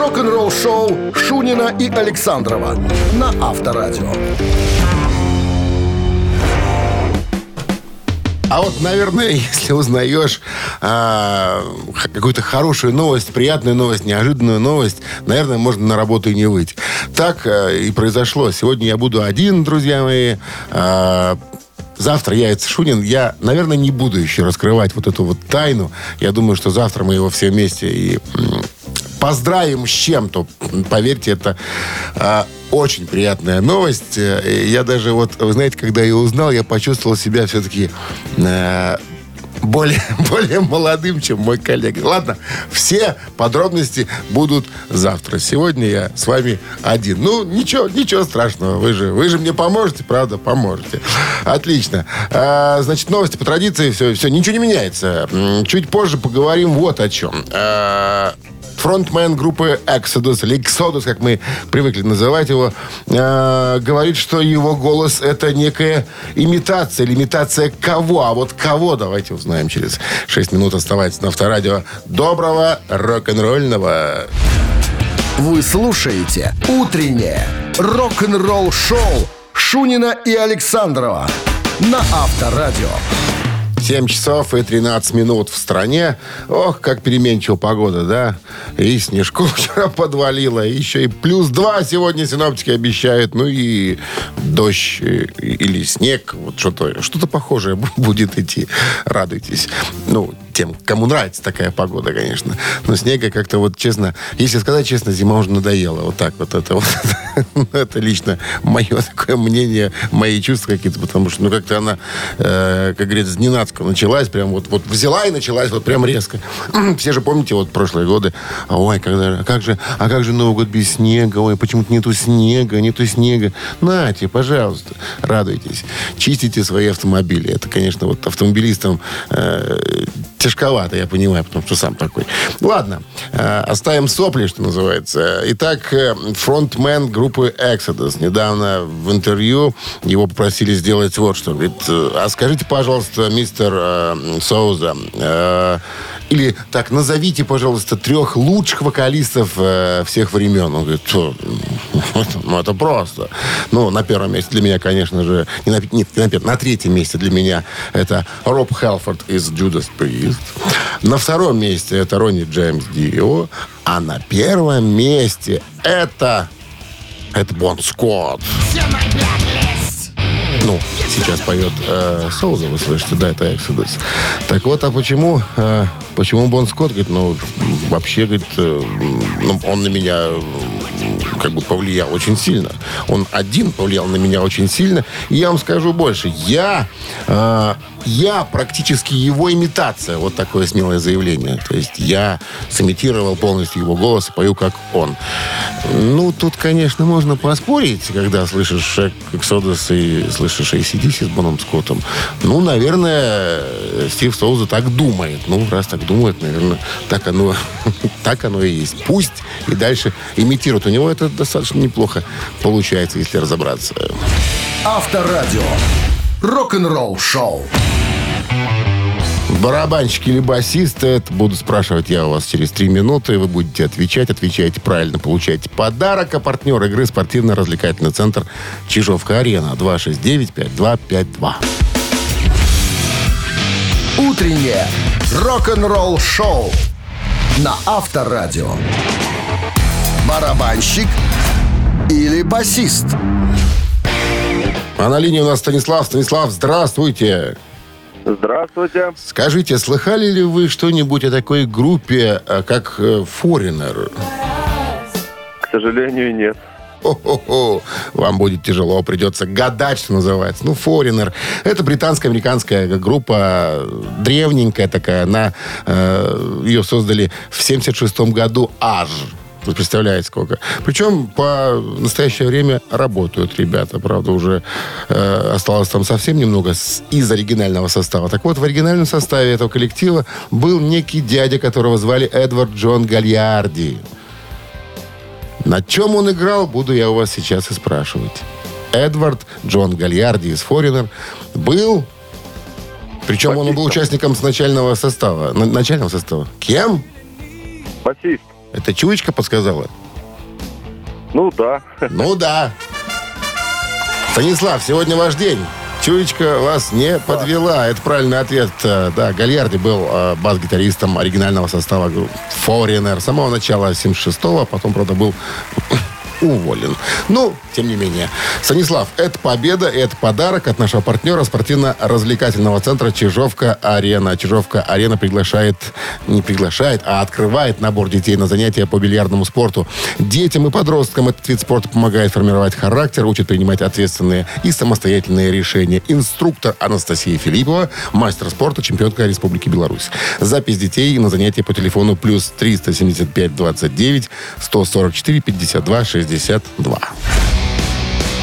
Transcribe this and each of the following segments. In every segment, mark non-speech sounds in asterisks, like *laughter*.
рок-н-ролл-шоу Шунина и Александрова на Авторадио. А вот, наверное, *laughs* если узнаешь а, какую-то хорошую новость, приятную новость, неожиданную новость, наверное, можно на работу и не выйти. Так а, и произошло. Сегодня я буду один, друзья мои. А, Завтра явится Шунин. Я, наверное, не буду еще раскрывать вот эту вот тайну. Я думаю, что завтра мы его все вместе и поздравим с чем-то. Поверьте, это а, очень приятная новость. Э, Я даже вот, вы знаете, когда я узнал, я почувствовал себя все-таки э, более, *laughs* более молодым, чем мой коллега. Ладно, все подробности будут завтра. Сегодня я с вами один. Ну, ничего, ничего страшного. Вы же, вы же мне поможете, правда? Поможете. Отлично. А, значит, новости по традиции. Все, все, ничего не меняется. Чуть позже поговорим вот о чем. А, фронтмен группы Exodus, или Exodus, как мы привыкли называть его, э, говорит, что его голос это некая имитация. Или имитация кого? А вот кого? Давайте узнаем через 6 минут. Оставайтесь на Авторадио. Доброго рок-н-ролльного. Вы слушаете «Утреннее рок-н-ролл-шоу» Шунина и Александрова на Авторадио. 7 часов и 13 минут в стране. Ох, как переменчива погода, да? И снежку *laughs* вчера подвалило. и Еще и плюс 2 сегодня синоптики обещают. Ну и дождь э, или снег. Вот что-то что похожее бу- *laughs* будет идти. Радуйтесь. Ну, тем, кому нравится такая погода, конечно. Но снега как-то вот, честно, если сказать честно, зима уже надоела. Вот так вот это вот. *laughs* Это лично мое такое мнение, мои чувства какие-то, потому что, ну, как-то она, э, как говорится, зненацко началась, прям вот, вот взяла и началась вот прям резко. *clears throat* Все же помните вот прошлые годы, а, ой, когда, а как же, а как же Новый год без снега, ой, почему-то нету снега, нету снега. Нате, пожалуйста, радуйтесь, чистите свои автомобили. Это, конечно, вот автомобилистам э, тяжковато, я понимаю, потому что сам такой. Ладно, э, оставим сопли, что называется. Итак, э, фронтмен группы Exodus недавно в интервью его попросили сделать вот что. Говорит, э, а скажите, пожалуйста, мистер Соуза, или так, назовите, пожалуйста, трех лучших вокалистов э, всех времен. Он говорит, «Что? *laughs* ну это просто. Ну, на первом месте для меня, конечно же, не на, нет, не на первом, на третьем месте для меня это Роб Хелфорд из Judas Priest. На втором месте это Ронни Джеймс Дио. А на первом месте это... Это Бон Скотт. Ну, сейчас поет э, Соуза, вы слышите, да, это Exodus. Так вот, а почему, э, почему Бон Скотт, говорит, ну, вообще, говорит, э, ну, он на меня как бы повлиял очень сильно. Он один повлиял на меня очень сильно. И я вам скажу больше. Я, э, я практически его имитация. Вот такое смелое заявление. То есть я сымитировал полностью его голос и пою, как он. Ну, тут, конечно, можно поспорить, когда слышишь Exodus и слышишь ACDC с Боном Скоттом. Ну, наверное, Стив Соуза так думает. Ну, раз так думает, наверное, так оно, *laughs* так оно и есть. Пусть и дальше имитирует. У него это достаточно неплохо получается, если разобраться. Авторадио. Рок-н-ролл-шоу. Барабанщик или басист, это буду спрашивать я у вас через три минуты. Вы будете отвечать, отвечаете правильно, получаете подарок. А партнер игры спортивно-развлекательный центр Чижовка-Арена. 269-5252. Утреннее рок-н-ролл-шоу на Авторадио. Барабанщик или басист? А на линии у нас Станислав. Станислав, здравствуйте. Здравствуйте. Скажите, слыхали ли вы что-нибудь о такой группе, э, как э, Foreigner? К сожалению, нет. Хо-хо-хо. Вам будет тяжело, придется гадать, что называется. Ну, Foreigner. Это британско-американская группа, древненькая такая. Она, э, ее создали в 76 году аж. Вы представляете, сколько. Причем по настоящее время работают ребята. Правда, уже э, осталось там совсем немного с- из оригинального состава. Так вот, в оригинальном составе этого коллектива был некий дядя, которого звали Эдвард Джон Гальярди. На чем он играл, буду я у вас сейчас и спрашивать. Эдвард Джон Гальярди из Foreigner был... Причем он был участником с начального состава. На- начального состава. Кем? Басист. Это чуечка подсказала? Ну да. Ну да. Станислав, сегодня ваш день. Чуечка вас не подвела. Это правильный ответ. Э, Да, Гальярди был э, бас-гитаристом оригинального состава группы Foreigner с самого начала 76-го, а потом, правда, был уволен. Ну, тем не менее. Станислав, это победа, это подарок от нашего партнера спортивно-развлекательного центра Чижовка-Арена. Чижовка-Арена приглашает, не приглашает, а открывает набор детей на занятия по бильярдному спорту. Детям и подросткам этот вид спорта помогает формировать характер, учит принимать ответственные и самостоятельные решения. Инструктор Анастасия Филиппова, мастер спорта, чемпионка Республики Беларусь. Запись детей на занятия по телефону плюс 375 29 144 52 62.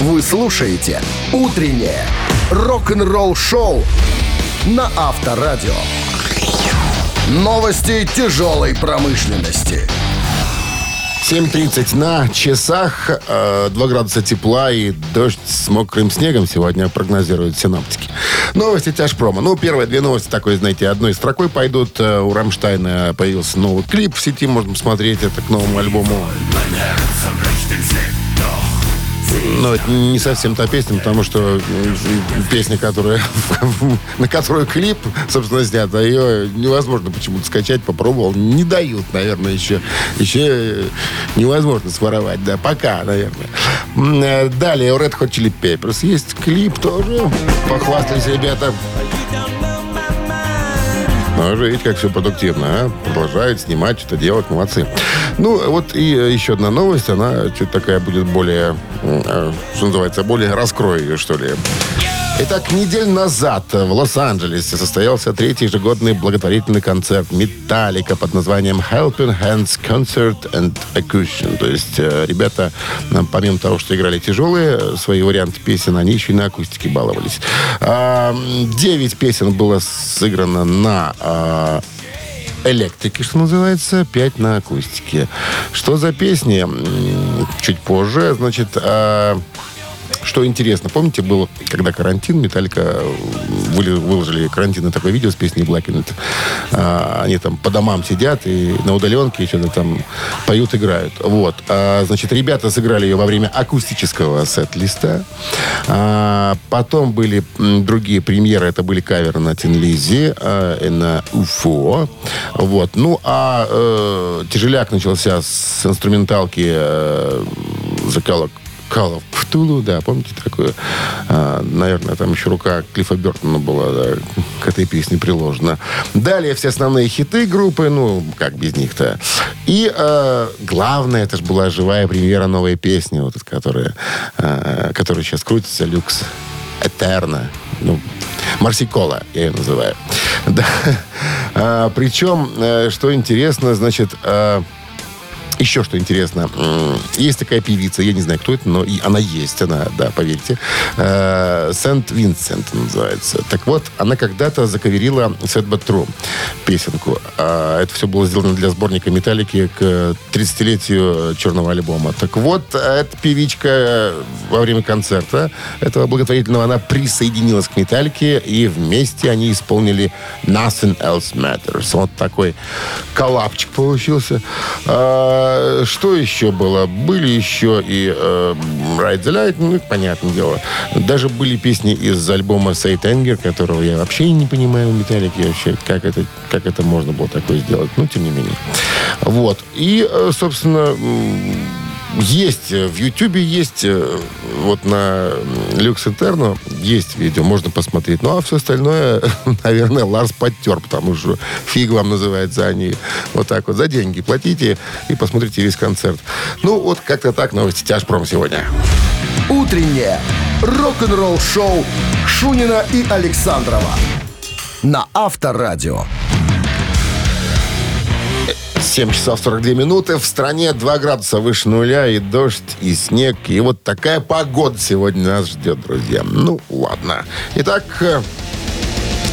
Вы слушаете «Утреннее рок-н-ролл-шоу» на Авторадио. Новости тяжелой промышленности. 7.30 на часах, э, 2 градуса тепла и дождь с мокрым снегом сегодня прогнозируют синоптики. Новости тяжпрома. Ну, первые две новости такой, знаете, одной строкой пойдут. Э, У Рамштайна появился новый клип в сети, можно посмотреть это к новому альбому. Но это не совсем та песня, потому что песня, которая, *laughs* на которую клип, собственно, снят, а ее невозможно почему-то скачать, попробовал. Не дают, наверное, еще. Еще невозможно своровать, да, пока, наверное. Э, Далее у Red Hot Chili Peppers есть клип тоже. Похвастались ребята. Ну, уже видите, как все продуктивно, а? Продолжают снимать, что-то делать, молодцы. Ну, вот и э, еще одна новость, она чуть такая будет более, э, что называется, более раскрою ее, что ли. Итак, неделю назад в Лос-Анджелесе состоялся третий ежегодный благотворительный концерт «Металлика» под названием «Helping Hands Concert and Acoustion». То есть э, ребята, э, помимо того, что играли тяжелые э, свои варианты песен, они еще и на акустике баловались. А, Девять песен было сыграно на а, электрике, что называется, 5 на акустике. Что за песни? Чуть позже. Значит, а, что интересно, помните, был, когда карантин, Металлика выли- выложили карантинное такое видео с песней Blackened. А, они там по домам сидят и на удаленке что-то там поют, играют. Вот. А, значит, ребята сыграли ее во время акустического сет-листа. А, потом были другие премьеры. Это были каверы на Тин Лиззи а, на Уфо. Вот. Ну, а э, тяжеляк начался с инструменталки э, The Call of Cthulhu, да, помните такое? А, наверное, там еще рука Клиффа Бертона была да, к этой песне приложена. Далее все основные хиты группы, ну, как без них-то. И а, главное, это же была живая премьера новой песни, вот, которая, а, которая сейчас крутится, «Люкс Этерна». Ну, Марсикола, я ее называю. *laughs* Да. А, причем, э, что интересно, значит, а, еще что интересно, есть такая певица, я не знаю, кто это, но и она есть, она, да, поверьте. Э, Сент-Винсент называется. Так вот, она когда-то Sad But True песенку. А это все было сделано для сборника «Металлики» к 30-летию черного альбома. Так вот, эта певичка во время концерта этого благотворительного, она присоединилась к «Металлике», и вместе они исполнили «Nothing Else Matters». Вот такой коллапчик получился. А, что еще было? Были еще и э, Ride the Light, ну, понятное дело. Даже были песни из альбома Say Anger, которого я вообще не понимаю в «Металлике» вообще, как это, как это можно было такое сделать. Ну, тем не менее. Вот. И, э, собственно, есть э, в Ютьюбе, есть э, вот на Люкс Интерно есть видео, можно посмотреть. Ну, а все остальное, *laughs* наверное, Ларс подтер, потому что фиг вам называется они. Вот так вот, за деньги платите и посмотрите весь концерт. Ну, вот как-то так новости Тяжпром сегодня. Утреннее рок-н-ролл-шоу Шунина и Александрова на Авторадио. 7 часов 42 минуты. В стране 2 градуса выше нуля и дождь, и снег. И вот такая погода сегодня нас ждет, друзья. Ну, ладно. Итак, э,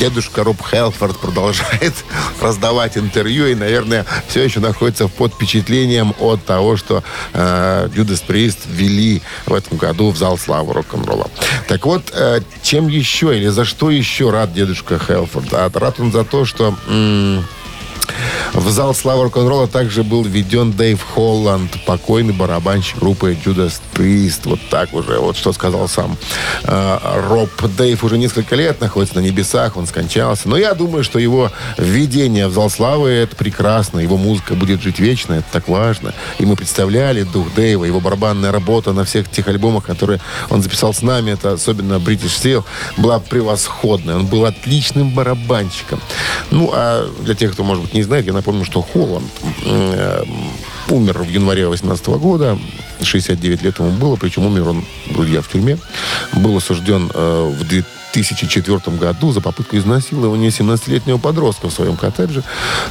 дедушка Роб Хелфорд продолжает *laughs* раздавать интервью и, наверное, все еще находится под впечатлением от того, что э, Judas Priest ввели в этом году в зал славы рок-н-ролла. Так вот, э, чем еще или за что еще рад дедушка Хелфорд? А рад он за то, что... м, В зал славы рок-н-ролла также был введен Дэйв Холланд, покойный барабанщик группы Judas Priest. Вот так уже, вот что сказал сам э, Роб. Дэйв уже несколько лет находится на небесах, он скончался. Но я думаю, что его введение в зал славы это прекрасно. Его музыка будет жить вечно, это так важно. И мы представляли дух Дэйва, его барабанная работа на всех тех альбомах, которые он записал с нами, это особенно British Steel, была превосходная. Он был отличным барабанщиком. Ну, а для тех, кто, может быть, не знает, напомню, что Холланд э, умер в январе 18 года. 69 лет ему было, причем умер он, друзья, в тюрьме. Был осужден э, в 2004 году за попытку изнасилования 17-летнего подростка в своем коттедже.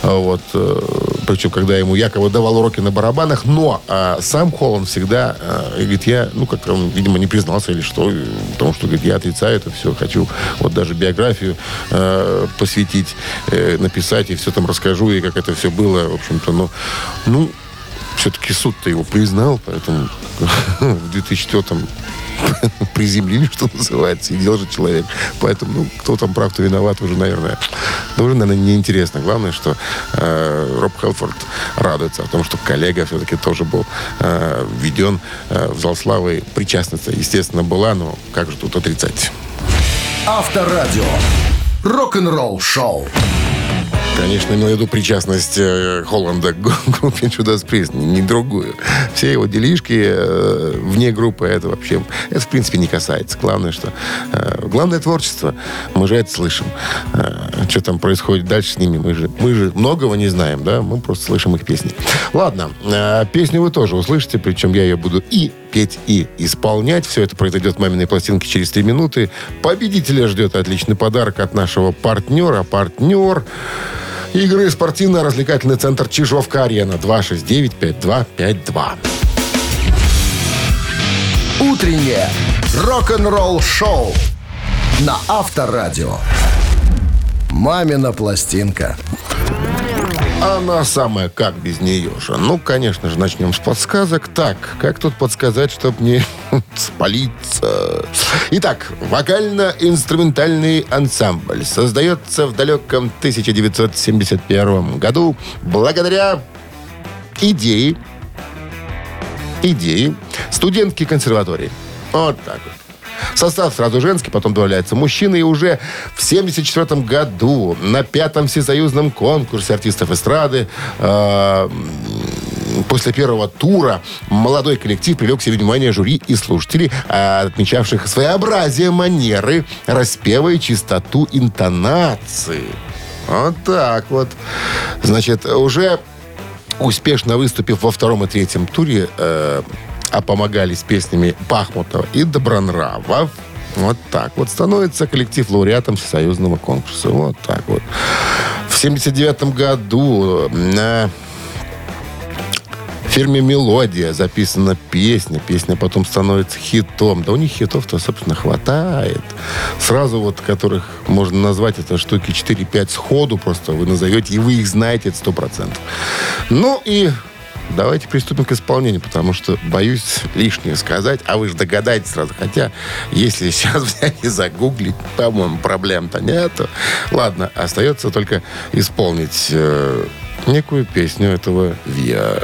А Вот. э, Причем, когда ему якобы давал уроки на барабанах. Но а, сам Холланд всегда э, говорит, я, ну, как-то он, видимо, не признался или что, потому что, говорит, я отрицаю это все, хочу вот даже биографию э, посвятить, э, написать и все там расскажу, и как это все было, в общем-то, ну, ну, все-таки суд-то его признал, поэтому *laughs* в 2004 *laughs* приземлили, что называется, сидел же человек. Поэтому, ну, кто там прав, кто виноват, уже, наверное, ну, уже, наверное, неинтересно. Главное, что э, Роб Хелфорд радуется о том, что коллега все-таки тоже был э, введен э, в зал славы. Причастность, естественно, была, но как же тут отрицать? Авторадио. Рок-н-ролл шоу. Конечно, имел в виду причастность э, Холланда к группе Judas Priest, не, другую. Все его делишки э, вне группы, это вообще, это в принципе не касается. Главное, что... э, главное творчество. Мы же это слышим. Что там происходит дальше с ними, мы же, мы же многого не знаем, да? Мы просто слышим их песни. Ладно, песню вы тоже услышите, причем я ее буду и петь, и исполнять. Все это произойдет в маминой пластинке через 3 минуты. Победителя ждет отличный подарок от нашего партнера. Партнер игры спортивно-развлекательный центр Чижовка-Арена. 269-5252. Утреннее рок-н-ролл шоу на Авторадио. Мамина пластинка. Она самая, как без нее же? Ну, конечно же, начнем с подсказок. Так, как тут подсказать, чтобы не *laughs* спалиться? Итак, вокально-инструментальный ансамбль создается в далеком 1971 году благодаря идее, идее студентки консерватории. Вот так вот. Состав сразу женский, потом добавляется мужчина. И уже в 1974 году на пятом всесоюзном конкурсе артистов эстрады э, после первого тура молодой коллектив привлек себе внимание жюри и слушателей, э, отмечавших своеобразие манеры, распева и чистоту интонации. Вот так вот. Значит, уже успешно выступив во втором и третьем туре, э, а помогали с песнями Пахмутова и Добронравов. Вот так вот становится коллектив лауреатом всесоюзного конкурса. Вот так вот. В 79 году на фирме «Мелодия» записана песня. Песня потом становится хитом. Да у них хитов-то, собственно, хватает. Сразу вот, которых можно назвать это штуки 4-5 сходу просто вы назовете, и вы их знаете, это 100%. Ну и давайте приступим к исполнению, потому что боюсь лишнее сказать, а вы же догадаетесь сразу. Хотя, если сейчас *laughs* взять и загуглить, по-моему, проблем-то нету. Ладно, остается только исполнить э, некую песню этого Виа.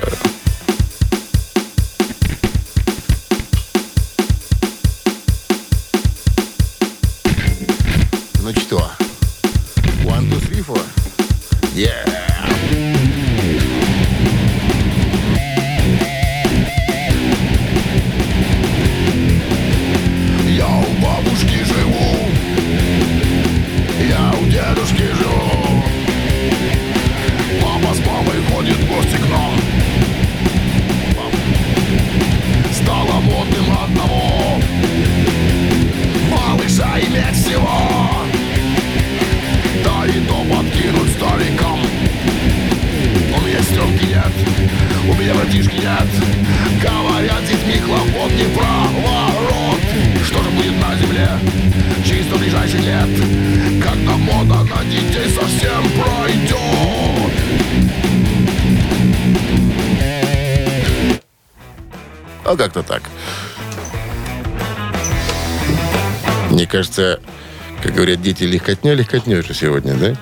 Говорят дети, легкотня, легкотня же сегодня, да?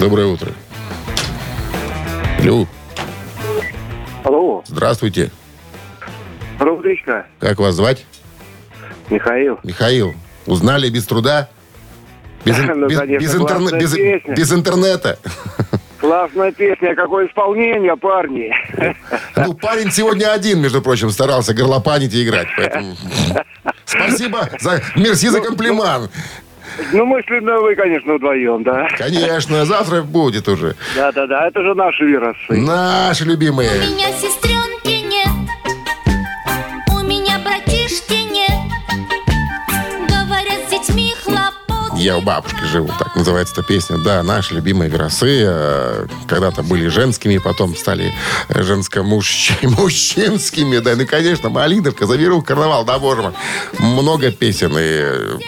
Доброе утро. Алло, Алло, здравствуйте. Рубричка, Как вас звать? Михаил. Михаил. Узнали без труда? Без, *laughs* Ну, без- конечно, без интерне- без- без интернета. Классная песня, какое исполнение, парни. *laughs* Ну, парень сегодня один, между прочим, старался горлопанить и играть. Поэтому *laughs* спасибо за мерси за комплимент. *laughs* Ну, мысленно вы, конечно, вдвоем, да? Конечно, завтра будет уже. Да-да-да, это же наши виросы. Наши любимые. У меня сестренки Я у бабушки живу, так называется эта песня. Да, наши любимые веросы э, когда-то были женскими, потом стали женско-мужчинскими. *laughs* Да, ну, конечно, Малиновка, Завиру, Карнавал, да, боже мой. Много песен и э,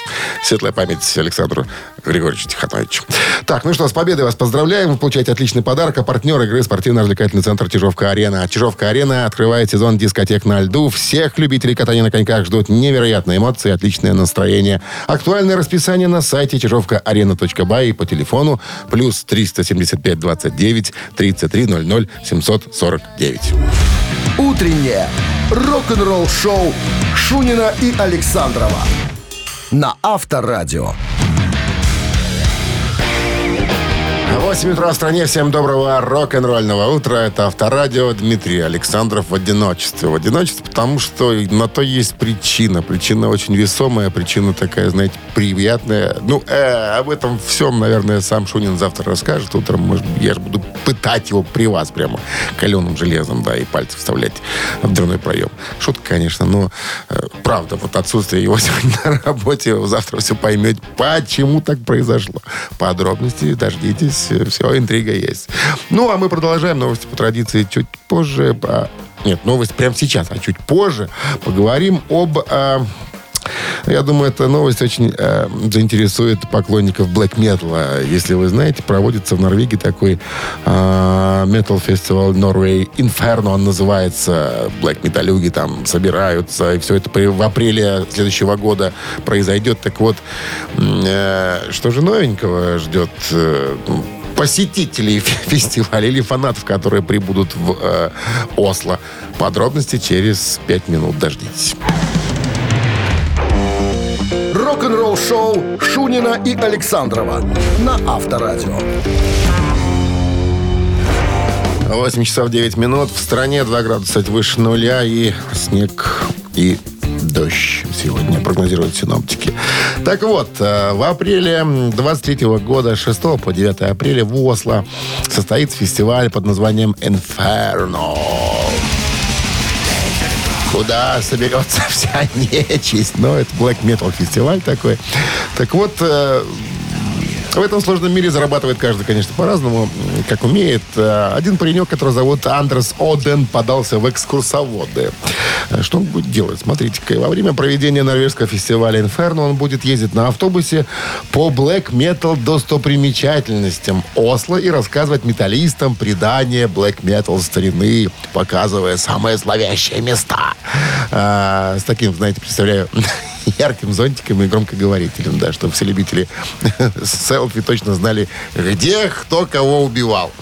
светлая память Александру Григорьевичу Тихоновичу. Так, ну что, с победой вас поздравляем. Вы получаете отличный подарок. А партнер игры спортивно-развлекательный центр «Чижовка-арена». «Чижовка-арена» открывает сезон дискотек на льду. Всех любителей катания на коньках ждут невероятные эмоции отличное настроение. Актуальное расписание на сайте чижовка-арена.бай и по телефону плюс 375 29 33 00 749. Утреннее рок-н-ролл-шоу Шунина и Александрова на Авторадио. 8 утра в стране. Всем доброго рок-н-ролльного утра. Это Авторадио. Дмитрий Александров в одиночестве. В одиночестве, потому что на то есть причина. Причина очень весомая, причина такая, знаете, приятная. Ну, э, об этом всем, наверное, сам Шунин завтра расскажет. Утром, может, я же буду пытать его при вас прямо каленым железом, да, и пальцы вставлять в дверной проем. Шутка, конечно, но э, правда, вот отсутствие его *laughs* сегодня на работе, завтра все поймете, почему так произошло. Подробности дождитесь, все, интрига есть. Ну, а мы продолжаем новости по традиции чуть позже. А, Нет, новость прямо сейчас, а чуть позже поговорим об... а, я думаю, эта новость очень э, заинтересует поклонников Black Metal. Если вы знаете, проводится в Норвегии такой э, Metal Festival Norway Inferno, он называется. Black Metalюги там собираются, и все это в апреле следующего года произойдет. Так вот, э, что же новенького ждет э, посетителей *laughs* фестиваля или фанатов, которые прибудут в э, Осло. Подробности через пять минут. Дождитесь. Рок-н-ролл-шоу Шунина и Александрова на Авторадио. 8 часов 9 минут. В стране 2 градуса выше нуля и снег и дождь сегодня прогнозируют синоптики. Так вот, э, в апреле 23 года, 6 по 9 апреля в Осло состоится фестиваль под названием Inferno. Куда соберется *laughs* вся нечисть. Но это Black Metal фестиваль такой. Так вот, э, в этом сложном мире зарабатывает каждый, конечно, по-разному, как умеет. Э, Один паренек, которого зовут Андрес Оден, подался в экскурсоводы. Э, Что он будет делать? Смотрите-ка, во время проведения норвежского фестиваля Inferno он будет ездить на автобусе по Black Metal достопримечательностям Осло и рассказывать металлистам предания Black Metal старины, показывая самые славящие места. А, с таким, знаете, представляю, *laughs* *laughs* ярким зонтиком и громкоговорителем, да, чтобы все любители *laughs* селфи точно знали, где кто кого убивал.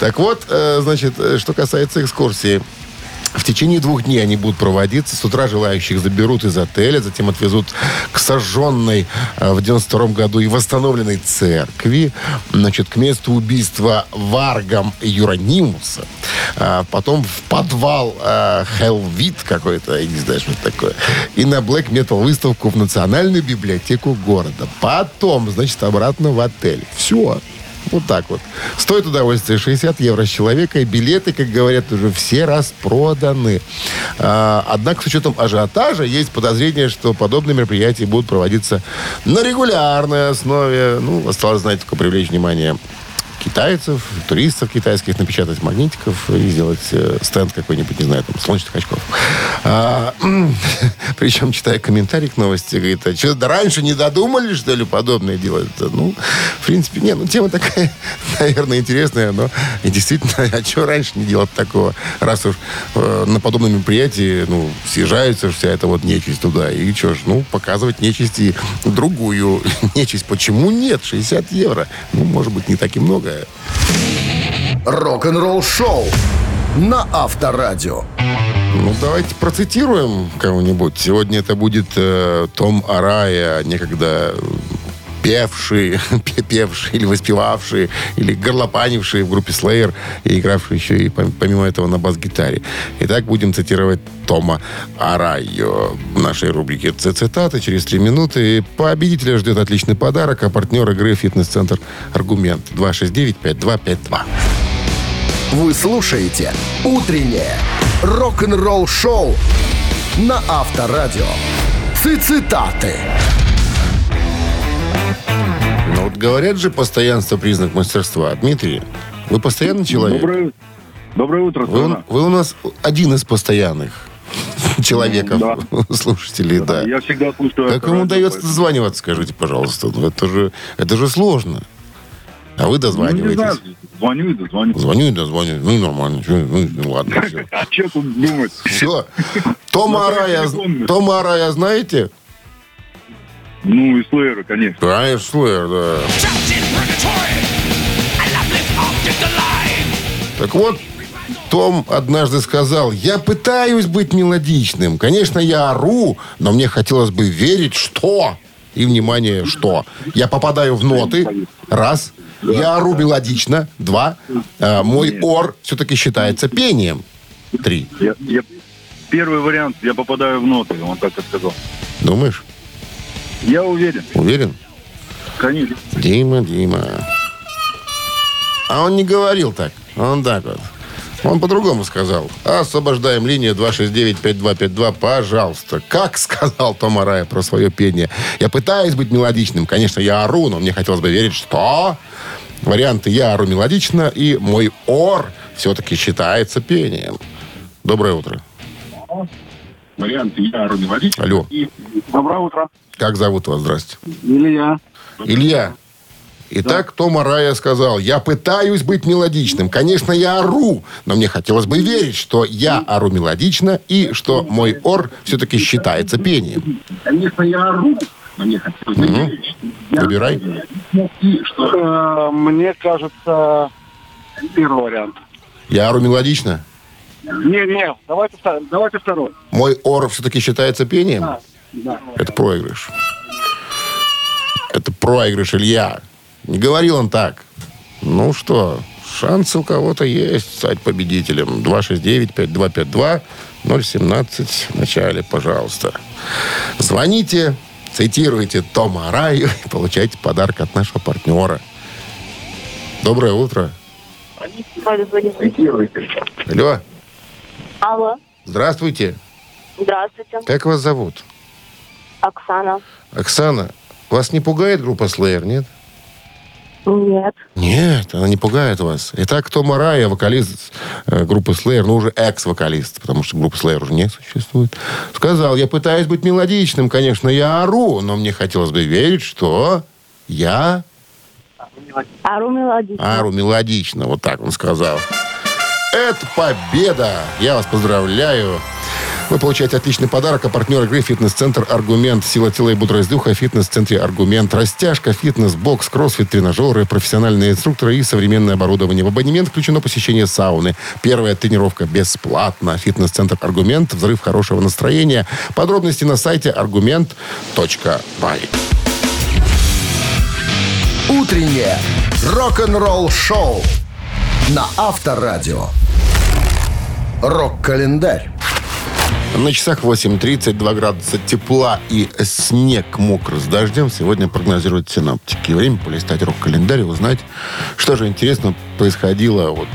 Так вот, э, значит, э, что касается экскурсии. В течение двух дней они будут проводиться. С утра желающих заберут из отеля, затем отвезут к сожженной э, в 92 году и восстановленной церкви, значит, к месту убийства Варгом Юранимуса. А потом в подвал э, Хелвит какой-то, я не знаю, что это такое. И на Black Metal выставку в Национальную библиотеку города. Потом, значит, обратно в отель. Все. Вот так вот. Стоит удовольствие 60 евро с человека, и билеты, как говорят, уже все распроданы. А, однако, с учетом ажиотажа, есть подозрение, что подобные мероприятия будут проводиться на регулярной основе. Ну, осталось, знаете, только привлечь внимание китайцев, туристов китайских, напечатать магнитиков и сделать э, стенд какой-нибудь, не знаю, там, солнечных очков. А, *laughs* причем, читая комментарий к новости, говорит, а что, да раньше не додумали, что ли, подобное делать? Ну, в принципе, не, ну, тема такая, *laughs* наверное, интересная, но и действительно, *laughs* а что раньше не делать такого? Раз уж э, на подобном мероприятии, ну, съезжается вся эта вот нечисть туда, и что ж, ну, показывать нечисти другую нечисть. Почему нет? 60 евро. Ну, может быть, не так и много. Рок-н-ролл шоу на Авторадио. Ну, давайте процитируем кого-нибудь. Сегодня это будет э, Том Арая, некогда певший, *laughs* пе- певший или воспевавший, или горлопанивший в группе Slayer и игравший еще и пом- помимо этого на бас-гитаре. Итак, будем цитировать Тома Арайо в нашей рубрике «Ц- «Цитаты» через три минуты. Победителя ждет отличный подарок, а партнер игры «Фитнес-центр Аргумент» 269-5252. Вы слушаете «Утреннее рок-н-ролл-шоу» на Авторадио. Цитаты. Ну вот говорят же, постоянство признак мастерства. Дмитрий, вы постоянный человек? Доброе, доброе утро, Вы, вы у нас один из постоянных *laughs* человеков, Да. слушателей, да. Я всегда слушаю... Как вам удается дозваниваться, скажите, пожалуйста? Ну, это же, это же сложно. А вы Ну, не знаю, дозваниваетесь. звоню и дозвоню. Звоню и дозвоню. Ну, нормально. Ну, ну, ладно, все. *laughs* А что тут думать? Все. Тома Ну, Арая. Тома Арая знаете? Ну, и Слэйра, конечно. Конечно, Слэйр, да. Так вот, Том однажды сказал, я пытаюсь быть мелодичным. Конечно, я ору, но мне хотелось бы верить, что... И, внимание, что? Я попадаю в ноты. Раз. Я ору мелодично. Два. А, мой ор все-таки считается пением. Три. Я, я- Первый вариант, я попадаю в ноты, он так и сказал. Думаешь? Я уверен, Уверен? конечно. Дима, Дима. А он не говорил так. Он так вот. Он по-другому сказал. Освобождаем линию 269-5252, пожалуйста. Как сказал Том Арая про свое пение? Я пытаюсь быть мелодичным. Конечно, я ору, но мне хотелось бы верить, что... Варианты «я ору мелодично» и «мой ор» все-таки считается пением. Доброе утро. Варианты я мелодично. Алло. Доброе утро. Как зовут вас? Здрасте. Илья. Илья. Итак, Том Арая сказал, я пытаюсь быть мелодичным. Конечно, я ору, но мне хотелось бы верить, что я ору мелодично и что мой ор все-таки считается пением. Конечно, я ору, но мне хотелось бы верить, Выбирай. и что... Э, Мне кажется, первый вариант. Я ору мелодично. Не-не, давайте, втор- давайте второй. Мой ор все-таки считается пением. Да. Это проигрыш. Это проигрыш, Илья. Не говорил он так. Ну что, шансы у кого-то есть стать победителем. 269-5252, 017 в начале, пожалуйста. Звоните, цитируйте Тома Раю и получайте подарок от нашего партнера. Доброе утро. Алло, Алло, здравствуйте. здравствуйте, Как вас зовут? Оксана. Оксана, вас не пугает группа Slayer, нет? Нет. Нет, она не пугает вас. Итак, Том Арая, вокалист э, группы Slayer, ну уже экс-вокалист, потому что группы Slayer уже не существует, сказал, я пытаюсь быть мелодичным, конечно, я ору, но мне хотелось бы верить, что я Ару мелодично. ару мелодично. Вот так он сказал. Это победа! Я вас поздравляю. Вы получаете отличный подарок, а партнер игры «Фитнес-центр Аргумент». Сила тела и бодрость духа в фитнес-центре «Аргумент». Растяжка, фитнес, бокс, кроссфит, тренажеры, профессиональные инструкторы и современное оборудование. В абонемент включено посещение сауны. Первая тренировка бесплатно. Фитнес-центр «Аргумент». Взрыв хорошего настроения. Подробности на сайте argument.by. Утреннее рок-н-ролл-шоу на Авторадио. Рок-календарь. На часах 8.32 градуса тепла и снег мокрый с дождем. Сегодня прогнозируют синаптики. Время полистать рок-календарь и узнать, что же интересно происходило вот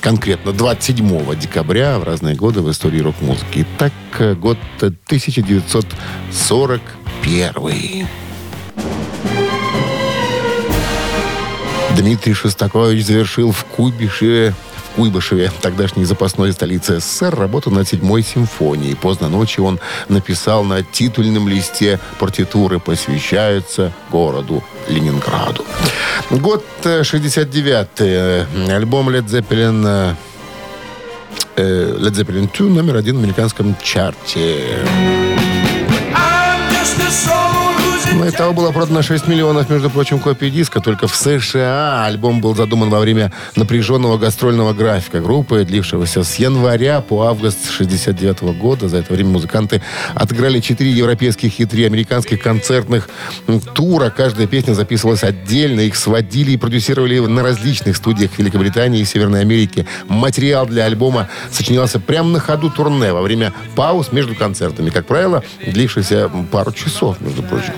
конкретно 27 декабря в разные годы в истории рок-музыки. Итак, э, год 1941. Дмитрий Шостакович завершил в Куйбышеве, Куйбышеве, тогдашней запасной столице СССР, работу над седьмой симфонией. Поздно ночью он написал на титульном листе партитуры «Посвящается городу Ленинграду». Год э, 69-й. Альбом Led Zeppelin э, э, Led Zeppelin 2 номер один в американском чарте. Ну, и того было продано 6 миллионов, между прочим, копий диска. Только в США альбом был задуман во время напряженного гастрольного графика группы, длившегося с января по август 69 года. За это время музыканты отыграли 4 европейских и 3 американских концертных тура. Каждая песня записывалась отдельно. Их сводили и продюсировали на различных студиях Великобритании и Северной Америки. Материал для альбома сочинялся прямо на ходу турне во время пауз между концертами. Как правило, длившихся пару часов, между прочим.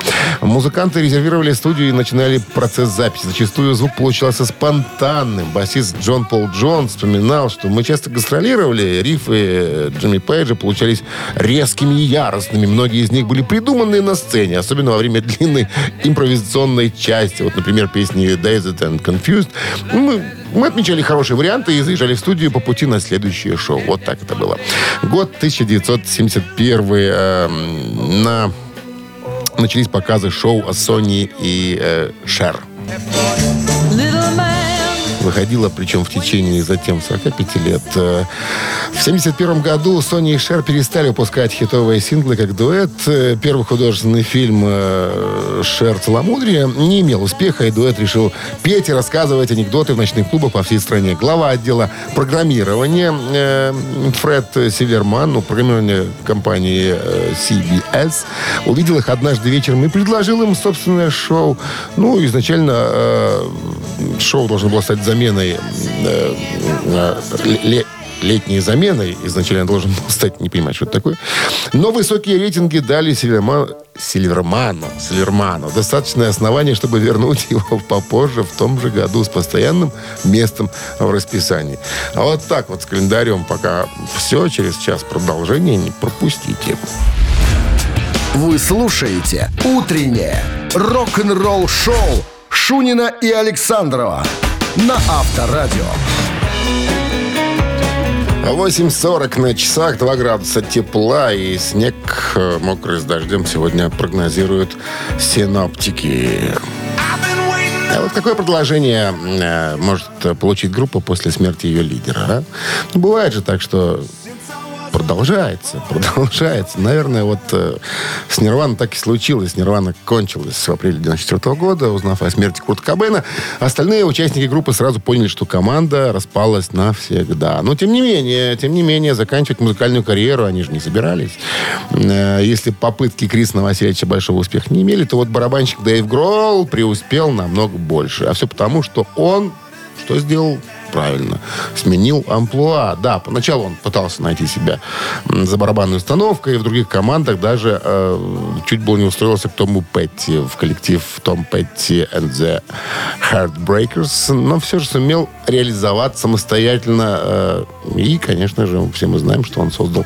Музыканты резервировали студию и начинали процесс записи. Зачастую звук получался спонтанным. Басист Джон Пол Джонс вспоминал, что мы часто гастролировали, рифы Джимми Пейджа получались резкими и яростными. Многие из них были придуманы на сцене, особенно во время *laughs* длинной импровизационной части. Вот, например, песни Dazed and Confused. Мы, мы отмечали хорошие варианты и заезжали в студию по пути на следующее шоу. Вот так это было. Год 1971 э, на начались показы шоу Sony и э, Cher. Выходила, причем в течение затем 45 лет. Э, В 71 году Sony и Cher перестали выпускать хитовые синглы как дуэт. Э, Первый художественный фильм э, Cher «Целомудрие» не имел успеха, и дуэт решил петь и рассказывать анекдоты в ночных клубах по всей стране. Глава отдела программирования Фред Сильверман, ну, программирование компании CBS, увидел их однажды вечером и предложил им собственное шоу. Ну, изначально шоу должно было стать заменой э, э, ле- летней заменой. Изначально должен был стать, не понимаю, что это такое. Но высокие рейтинги дали Сильверману, Сильверману, Сильверману достаточное основание, чтобы вернуть *laughs* его попозже, в том же году, с постоянным местом в расписании. А вот так вот с календарем пока все. Через час продолжение не пропустите. Вы слушаете «Утреннее рок-н-ролл-шоу» Шунина и Александрова на Авторадио. 8.40 на часах, 2 градуса тепла и снег э, мокрый с дождем сегодня прогнозируют синоптики. А вот какое предложение э, может получить группа после смерти ее лидера? а? Ну, бывает же так, что продолжается, продолжается. Наверное, вот э, с Нирвана так и случилось. Нирвана кончилась в апреле 94 года, узнав о смерти Курта Кобейна. Остальные участники группы сразу поняли, что команда распалась навсегда. Но, тем не менее, тем не менее, заканчивать музыкальную карьеру они же не собирались. Э, если попытки Криса Новоселича большого успеха не имели, то вот барабанщик Дэйв Гролл преуспел намного больше. А все потому, что он что сделал? Правильно. Сменил амплуа. Да, поначалу он пытался найти себя за барабанной установкой. И в других командах даже э, чуть было не устроился к Тому Петти в коллектив Том Петти and the Heartbreakers. Но все же сумел реализовать самостоятельно. э, и, конечно же, все мы знаем, что он создал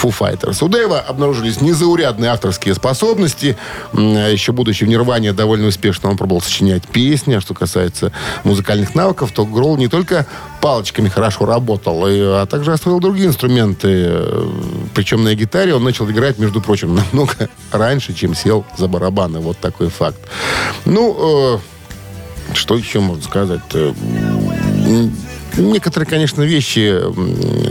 Foo Fighters. У Дэйва обнаружились незаурядные авторские способности. А Еще будучи в Нирване довольно успешно он пробовал сочинять песни. А что касается музыкальных навыков, то Гролл не только палочками хорошо работал, и- а также освоил другие инструменты. Э, Причем на гитаре он начал играть, между прочим, *laughs* намного раньше, чем сел за барабаны. Вот такой факт. Ну, э, что еще можно сказать? Некоторые, конечно, вещи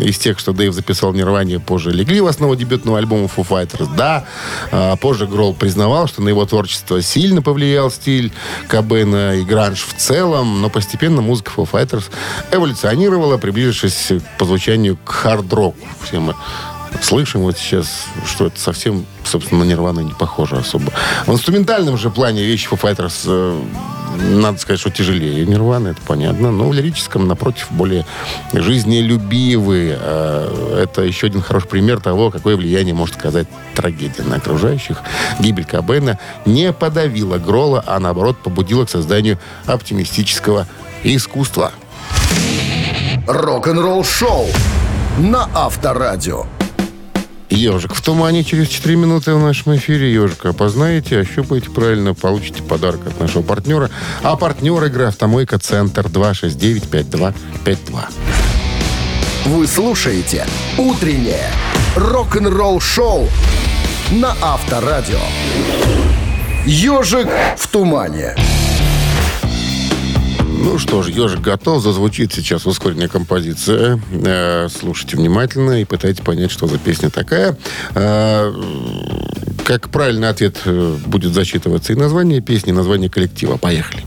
из тех, что Дэйв записал в Нирване, позже легли в основу дебютного альбома Foo Fighters. Да, а позже Гролл признавал, что на его творчество сильно повлиял стиль Кобейна и гранж в целом, но постепенно музыка Foo Fighters эволюционировала, приближившись по звучанию к хард-року. Все мы слышим вот сейчас, что это совсем, собственно, на Нирвану не похоже особо. В инструментальном же плане вещи Foo Fighters, э, надо сказать, что тяжелее Нирваны, это понятно. Но в лирическом, напротив, более жизнелюбивые. Э, Это еще один хороший пример того, какое влияние может оказать трагедия на окружающих. Гибель Кобейна не подавила Грола, а наоборот побудила к созданию оптимистического искусства. Рок-н-ролл-шоу на Авторадио. Ежик в тумане через 4 минуты в нашем эфире. Ежика опознаете, ощупаете правильно, получите подарок от нашего партнера. А партнер игры «Автомойка Центр» 269-5252. Вы слушаете «Утреннее рок-н-ролл-шоу» на Авторадио. «Ежик в тумане». Ну что ж, ежик готов. Зазвучит сейчас ускоренная композиция. Э, слушайте внимательно и пытайтесь понять, что за песня такая. Э, как правильный ответ э, будет зачитываться и название песни, и название коллектива. Поехали.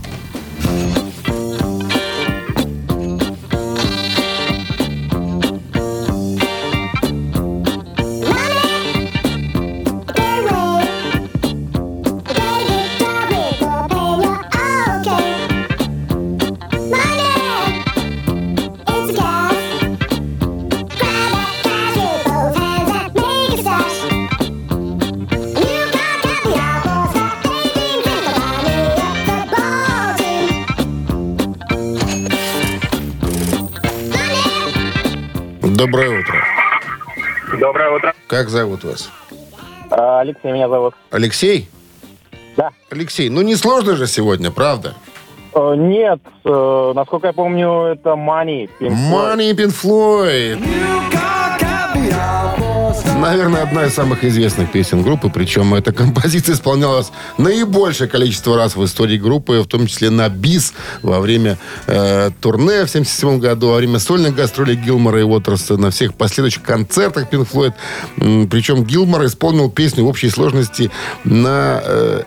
Доброе утро. Доброе утро. Как зовут вас? А, Алексей меня зовут. Алексей? Да. Алексей, ну не сложно же сегодня, правда? Э, Нет, э, насколько я помню, это Money. Pink Floyd. Money Pink Floyd. Наверное, одна из самых известных песен группы, причем эта композиция исполнялась наибольшее количество раз в истории группы, в том числе на бис во время э, турне в 77 году, во время сольных гастролей Гилмора и Уотерса, на всех последующих концертах Floyd. М, Причем Гилмор исполнил песню в общей сложности на э,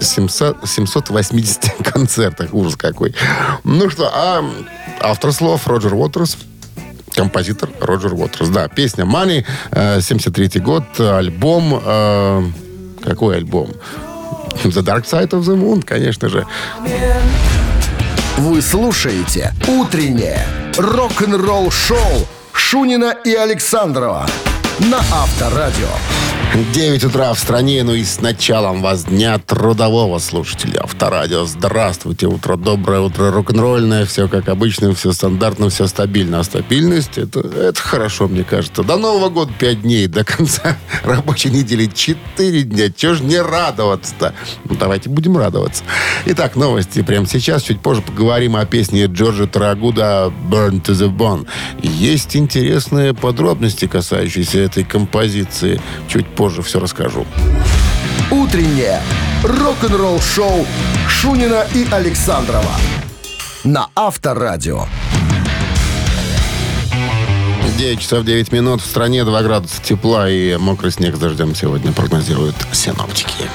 700, 780 *laughs* концертах. Ужас какой. Ну что, а автор слов Роджер Уотерс, композитор Роджер Уотерс. Да, песня «Money», э, 73 год, альбом... э, какой альбом? «The Dark Side of the Moon», конечно же. Вы слушаете «Утреннее рок-н-ролл-шоу» Шунина и Александрова на Авторадио. 9 утра в стране, ну и с началом вас дня трудового слушателя. Авторадио, здравствуйте, утро доброе, утро рок-н-ролльное, все как обычно, все стандартно, все стабильно. А стабильность, это, это хорошо, мне кажется. До Нового года 5 дней, до конца *laughs* рабочей недели 4 дня. Чего ж не радоваться-то? Ну, давайте будем радоваться. Итак, новости прямо сейчас. Чуть позже поговорим о песне Джорджа Тарагуда «Burn to the Bone». Есть интересные подробности, касающиеся этой композиции. Чуть позже все расскажу. Утреннее рок-н-ролл-шоу Шунина и Александрова на Авторадио. 9 часов 9 минут. В стране 2 градуса тепла и мокрый снег с дождем сегодня прогнозируют синоптики.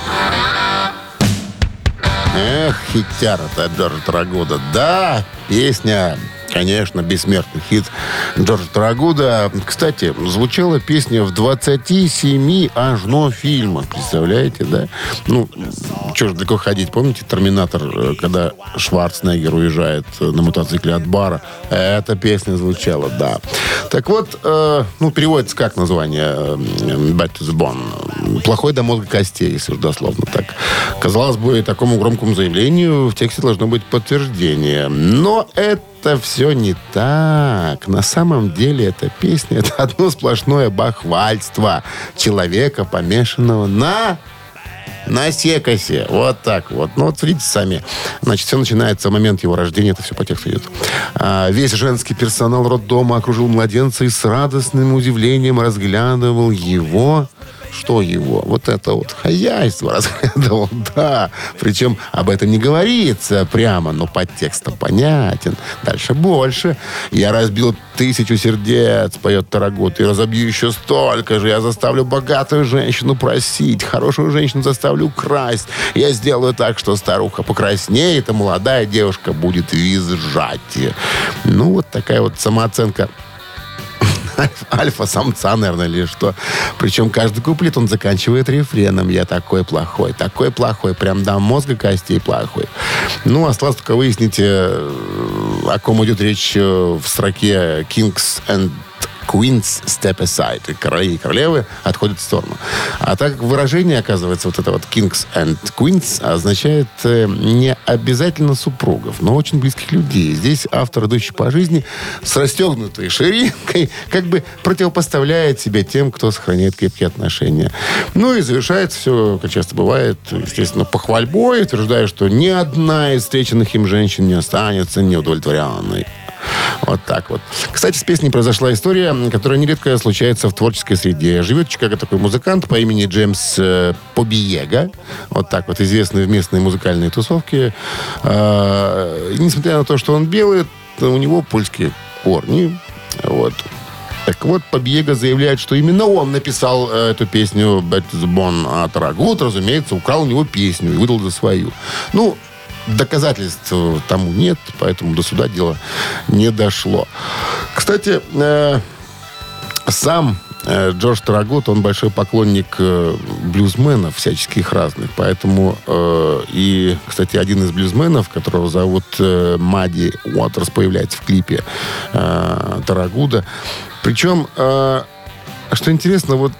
Эх, хитяра-то Джорджа Тарагуда. Да, песня, конечно, бессмертный хит Джорджа Тарагуда. Кстати, звучала песня в 27 аж но фильмах. Представляете, да? Ну, что ж далеко ходить. Помните «Терминатор», э, когда Шварценеггер уезжает э, на мотоцикле от бара? Эта песня звучала, да. Так вот, э, ну, переводится как название э, «Back to the Bone». «Плохой до мозга костей», если уж дословно так. Казалось бы, такому громкому заявлению в тексте должно быть подтверждение. Но это все не так. На самом деле эта песня это одно сплошное бахвальство человека, помешанного на на секосе. Вот так вот. Ну, вот видите сами. Значит, все начинается в момент его рождения. Это все по тексту идет. А, весь женский персонал роддома окружил младенца и с радостным удивлением разглядывал его... Что его? Вот это вот хозяйство *laughs* разглядывал, да. Причем об этом не говорится прямо, но подтекст понятен. Дальше больше. Я разбил тысячу сердец, поет Тарагут, и разобью еще столько же. Я заставлю богатую женщину просить, хорошую женщину заставлю красть. Я сделаю так, что старуха покраснеет, а молодая девушка будет визжать. Ну, вот такая вот самооценка альфа-самца, наверное, или что. Причем каждый куплет он заканчивает рефреном. Я такой плохой, такой плохой, прям до мозга костей плохой. Ну, осталось только выяснить, э, о ком идет речь э, в строке Kings and Queens step aside. Короли и королевы отходят в сторону. А так выражение, оказывается, вот это вот Kings and Queens означает э, не обязательно супругов, но очень близких людей. Здесь автор, идущий по жизни, с расстегнутой ширинкой, как бы противопоставляет себя тем, кто сохраняет крепкие отношения. Ну и завершается все, как часто бывает, естественно, похвальбой, утверждая, что ни одна из встреченных им женщин не останется неудовлетворенной. Вот так вот. Кстати, с песней произошла история, которая нередко случается в творческой среде. Живет в Чикаго такой музыкант по имени Джеймс э, Побиега. Вот так вот, известный в местной музыкальной тусовке. Э, несмотря на то, что он белый, у него польские корни. Вот. Так вот, Побега заявляет, что именно он написал э, эту песню «Bad the Bone» от Рагут, разумеется, украл у него песню и выдал за свою. Ну, доказательств тому нет, поэтому до суда дело не дошло. Кстати, э, сам э, Джордж Тарагут, он большой поклонник э, блюзменов всяческих разных. Поэтому э, и, кстати, один из блюзменов, которого зовут э, Мади Уотерс, появляется в клипе э, Тарагуда. Причем, э, что интересно, вот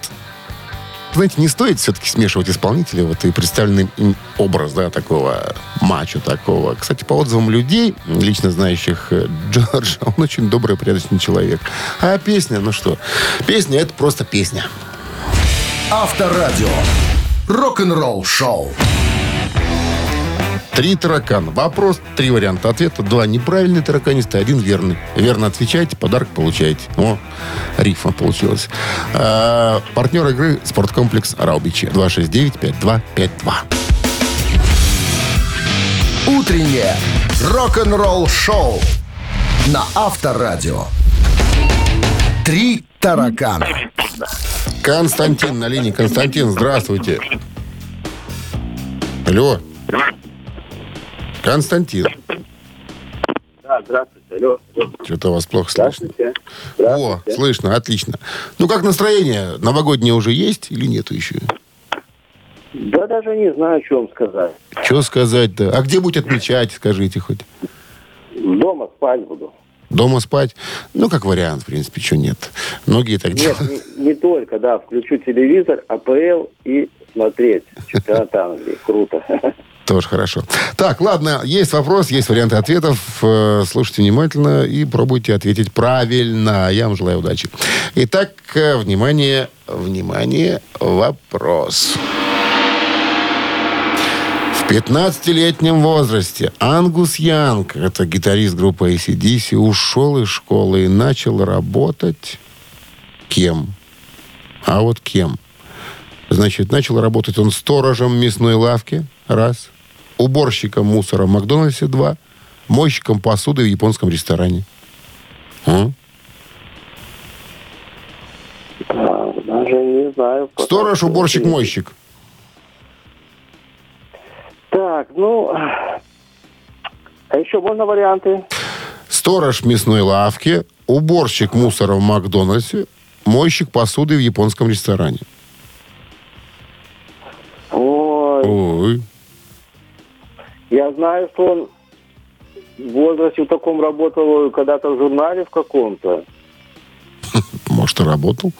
знаете, не стоит все-таки смешивать исполнителя вот и представленный образ, да, такого мачо такого. Кстати, по отзывам людей, лично знающих э, Джорджа, *laughs* он очень добрый, порядочный человек. А песня, ну что, песня это просто песня. Авторадио. Рок-н-ролл шоу. Три таракана. Вопрос, три варианта ответа. Два неправильные тараканисты, один верный. Верно отвечаете, подарок получаете. О, рифма получилась. А, партнер игры «Спорткомплекс Раубичи». 269-5252. Утреннее рок-н-ролл шоу на Авторадио. Три таракана. Константин на линии. Константин, здравствуйте. Алло. Константин. Да, здравствуйте. Алло. Что-то у вас плохо слышно. Здравствуйте. О, слышно, отлично. Ну, как настроение? Новогоднее уже есть или нету еще? Да даже не знаю, что вам сказать. Что сказать-то? А где будете отмечать, скажите хоть? Дома спать буду. Дома спать? Ну, как вариант, в принципе, что нет. Многие так Нет, делают. не, не только, да. Включу телевизор, АПЛ и смотреть. Чемпионат Англии. Круто. Тоже хорошо. Так, ладно, есть вопрос, есть варианты ответов. Э, Слушайте внимательно и пробуйте ответить правильно. Я вам желаю удачи. Итак, э, внимание, внимание, вопрос. В 15-летнем возрасте Ангус Янг, это гитарист группы ACDC, ушел из школы и начал работать кем? А вот кем? Значит, начал работать он сторожем мясной лавке, раз. Уборщиком мусора в Макдональдсе, два. Мойщиком посуды в японском ресторане. А? Даже не знаю. Сторож, уборщик, мойщик. Так, ну... А еще можно варианты? Сторож мясной лавке, уборщик мусора в Макдональдсе, мойщик посуды в японском ресторане. Я знаю, что он в возрасте в таком работал когда-то в журнале в каком-то. *laughs* Может, и работал.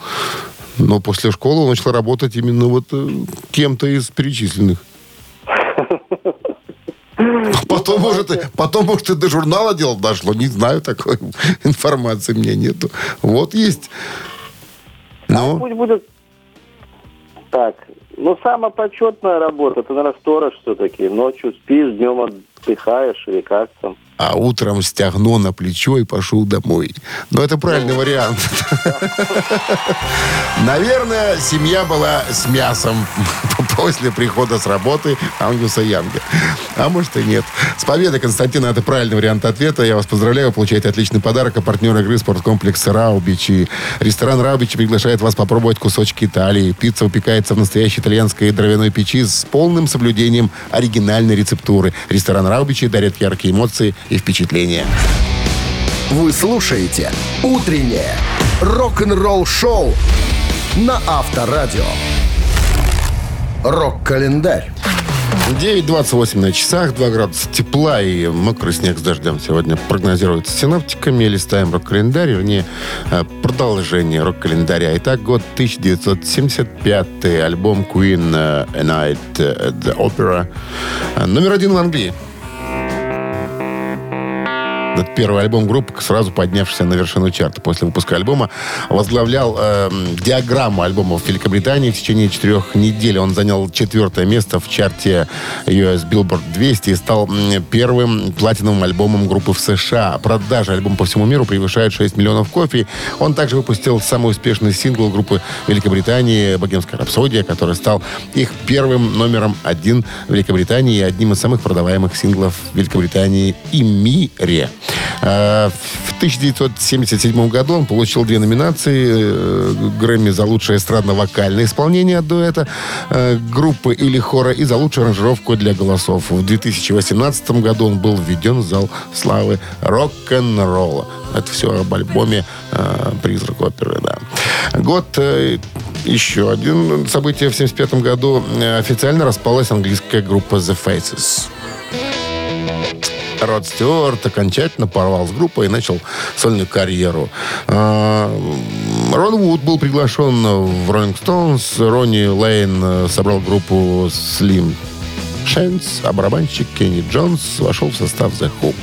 Но после школы он начал работать именно вот э, кем-то из перечисленных. *laughs* Потом, может, и, потом, может, и до журнала дело дошло. Не знаю, такой *laughs* информации меня нету. Вот есть. Ну, Пусть будет так. Ну, самая почетная работа, это, наверное, сторож все-таки. Ночью спишь, днем отдыхаешь или как там. А утром стягну на плечо и пошел домой. Но это правильный вариант. Наверное, семья была с мясом *laughs* после прихода с работы Ангуса Янга. А может и нет. С победой, Константина, это правильный вариант ответа. Я вас поздравляю, вы получаете отличный подарок. А партнер игры спорткомплекс «Раубичи». Ресторан «Раубичи» приглашает вас попробовать кусочки Италии. Пицца выпекается в настоящей итальянской дровяной печи с полным соблюдением оригинальной рецептуры. Ресторан «Раубичи» дарит яркие эмоции и впечатления. Вы слушаете «Утреннее рок-н-ролл-шоу» на Авторадио. Рок-календарь. 9.28 на часах, 2 градуса тепла и мокрый снег с дождем сегодня прогнозируется синоптиками. Листаем рок-календарь, вернее, э, продолжение рок-календаря. Итак, год 1975, альбом Queen э, A Night at the Opera. Э, Номер один в Англии. Это первый альбом группы, сразу поднявшийся на вершину чарта после выпуска альбома. Возглавлял э, диаграмму альбома в Великобритании. В течение четырех недель он занял четвертое место в чарте US Billboard 200 и стал первым платиновым альбомом группы в США. Продажи альбома по всему миру превышают 6 миллионов копий. Он также выпустил самый успешный сингл группы Великобритании «Богемская рапсодия», который стал их первым номером один в Великобритании и одним из самых продаваемых синглов Великобритании и мире. Э, В 1977 году он получил две номинации э, Грэмми за лучшее эстрадно-вокальное исполнение от дуэта э, группы или хора и за лучшую аранжировку для голосов. В 2018 году он был введен в зал славы рок-н-ролла. Это все об альбоме «Призрак оперы», да. Год еще один событие в 1975 году. Официально распалась английская группа The Faces. Род Стюарт окончательно порвал с группой и начал сольную карьеру. А, Рон Вуд был приглашен в Rolling Stones. Ронни Лейн э, собрал группу Slim Шенс, а барабанщик Кенни Джонс вошел в состав The Who.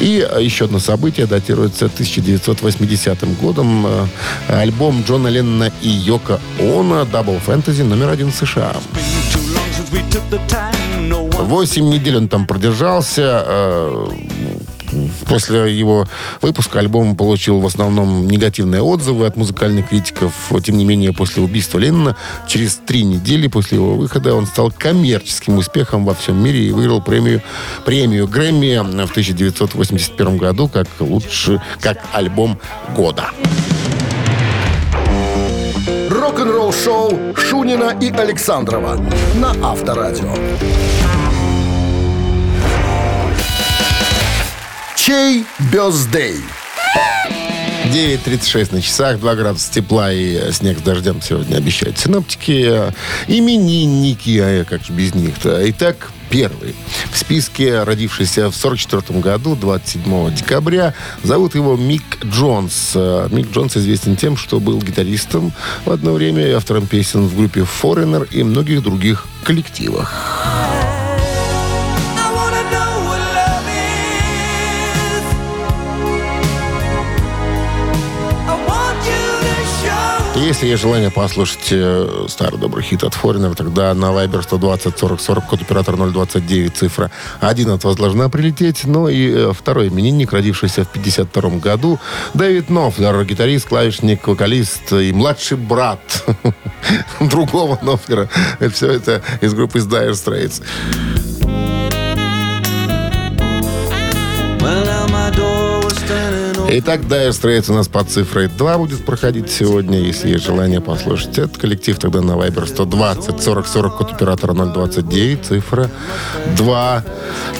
И еще одно событие датируется 1980 годом. Э, Альбом Джона Леннона и Йока Оно «Double Fantasy» номер один в США. Восемь недель он там продержался. э, После его выпуска альбом получил в основном негативные отзывы от музыкальных критиков. Тем не менее, после убийства Леннона, через три недели после его выхода, он стал коммерческим успехом во всем мире и выиграл премию, премию Грэмми в 1981 году как лучший, как альбом года. Рок-н-ролл шоу Шунина и Александрова на Авторадио. Чей бездей? 9.36 на часах, 2 градуса тепла и э, снег с дождем сегодня обещают синоптики. Э, Именинники, а как же без них-то. Итак, первый. В списке родившийся в 44 году, 27 декабря, зовут его Мик Джонс. Э, Мик Джонс известен тем, что был гитаристом в одно время и автором песен в группе Foreigner и многих других коллективах. Если есть желание послушать э, старый добрый хит от Foreigner, тогда на Viber 120 40 40, код оператор 029, цифра 1 от вас должна прилететь. Ну и э, второй именинник, родившийся в 52 году, Дэвид Нофлер, гитарист, клавишник, вокалист и младший брат *laughs* другого Нофлера. Все это из группы Dire Straits. Итак, Dire Straits у нас под цифрой 2 будет проходить сегодня. Если есть желание послушать этот коллектив, тогда на Viber 120 40 40 код оператора 029, цифра 2.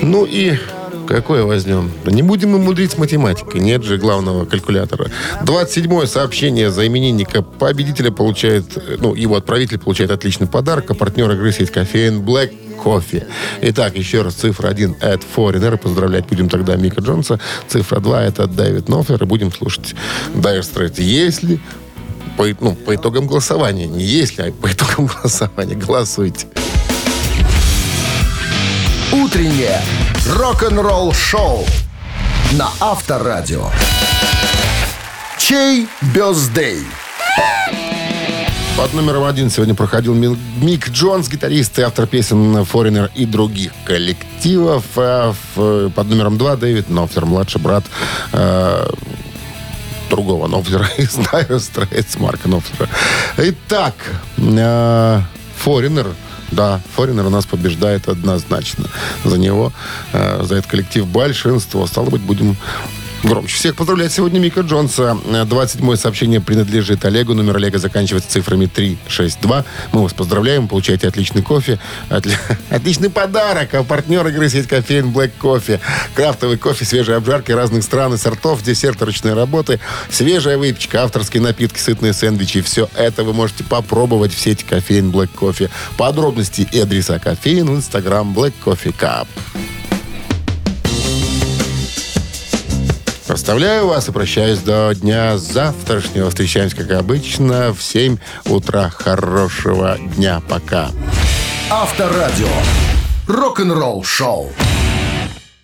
Ну и Какое возьмем? Не будем мы мудрить с математикой. Нет же главного калькулятора. 27-е сообщение за именинника победителя получает, ну, его отправитель получает отличный подарок, а партнер игры сеть кофеин Black кофе. Итак, еще раз, цифра 1 это Foreigner. Поздравлять будем тогда Мика Джонса. Цифра 2 это Дэвид Нофлер. И будем слушать Dire Straits. Если по, ну, по итогам голосования, не если, а по итогам *laughs* голосования, голосуйте. Утреннее рок-н-ролл шоу на Авторадио. Чей бездей? Под номером один сегодня проходил Ми- Мик Джонс, гитарист и автор песен Foreigner и других коллективов. А в- под номером два Дэвид Нофлер, младший брат э, другого Нофлера из Dire Straits, Марка Нофлера. Итак, э, Foreigner да, у нас побеждает однозначно. За него, э, за этот коллектив большинство. Стало быть, будем громче. Всех поздравляет сегодня Мика Джонса. 27-е сообщение принадлежит Олегу. Номер Олега заканчивается цифрами 362. Мы вас поздравляем. Получаете отличный кофе. Отли- *laughs* Отличный подарок. А партнер игры сеть кофеин Black Coffee. Крафтовый кофе, свежие обжарки разных стран и сортов, десерты ручной работы, свежая выпечка, авторские напитки, сытные сэндвичи. Все это вы можете попробовать в сети кофеин Black Coffee. Подробности и адреса кофеин в инстаграм Black Coffee Cup. Оставляю вас и прощаюсь до дня завтрашнего. Встречаемся, как обычно, в 7 утра. Хорошего дня. Пока. Авторадио. Рок-н-ролл шоу.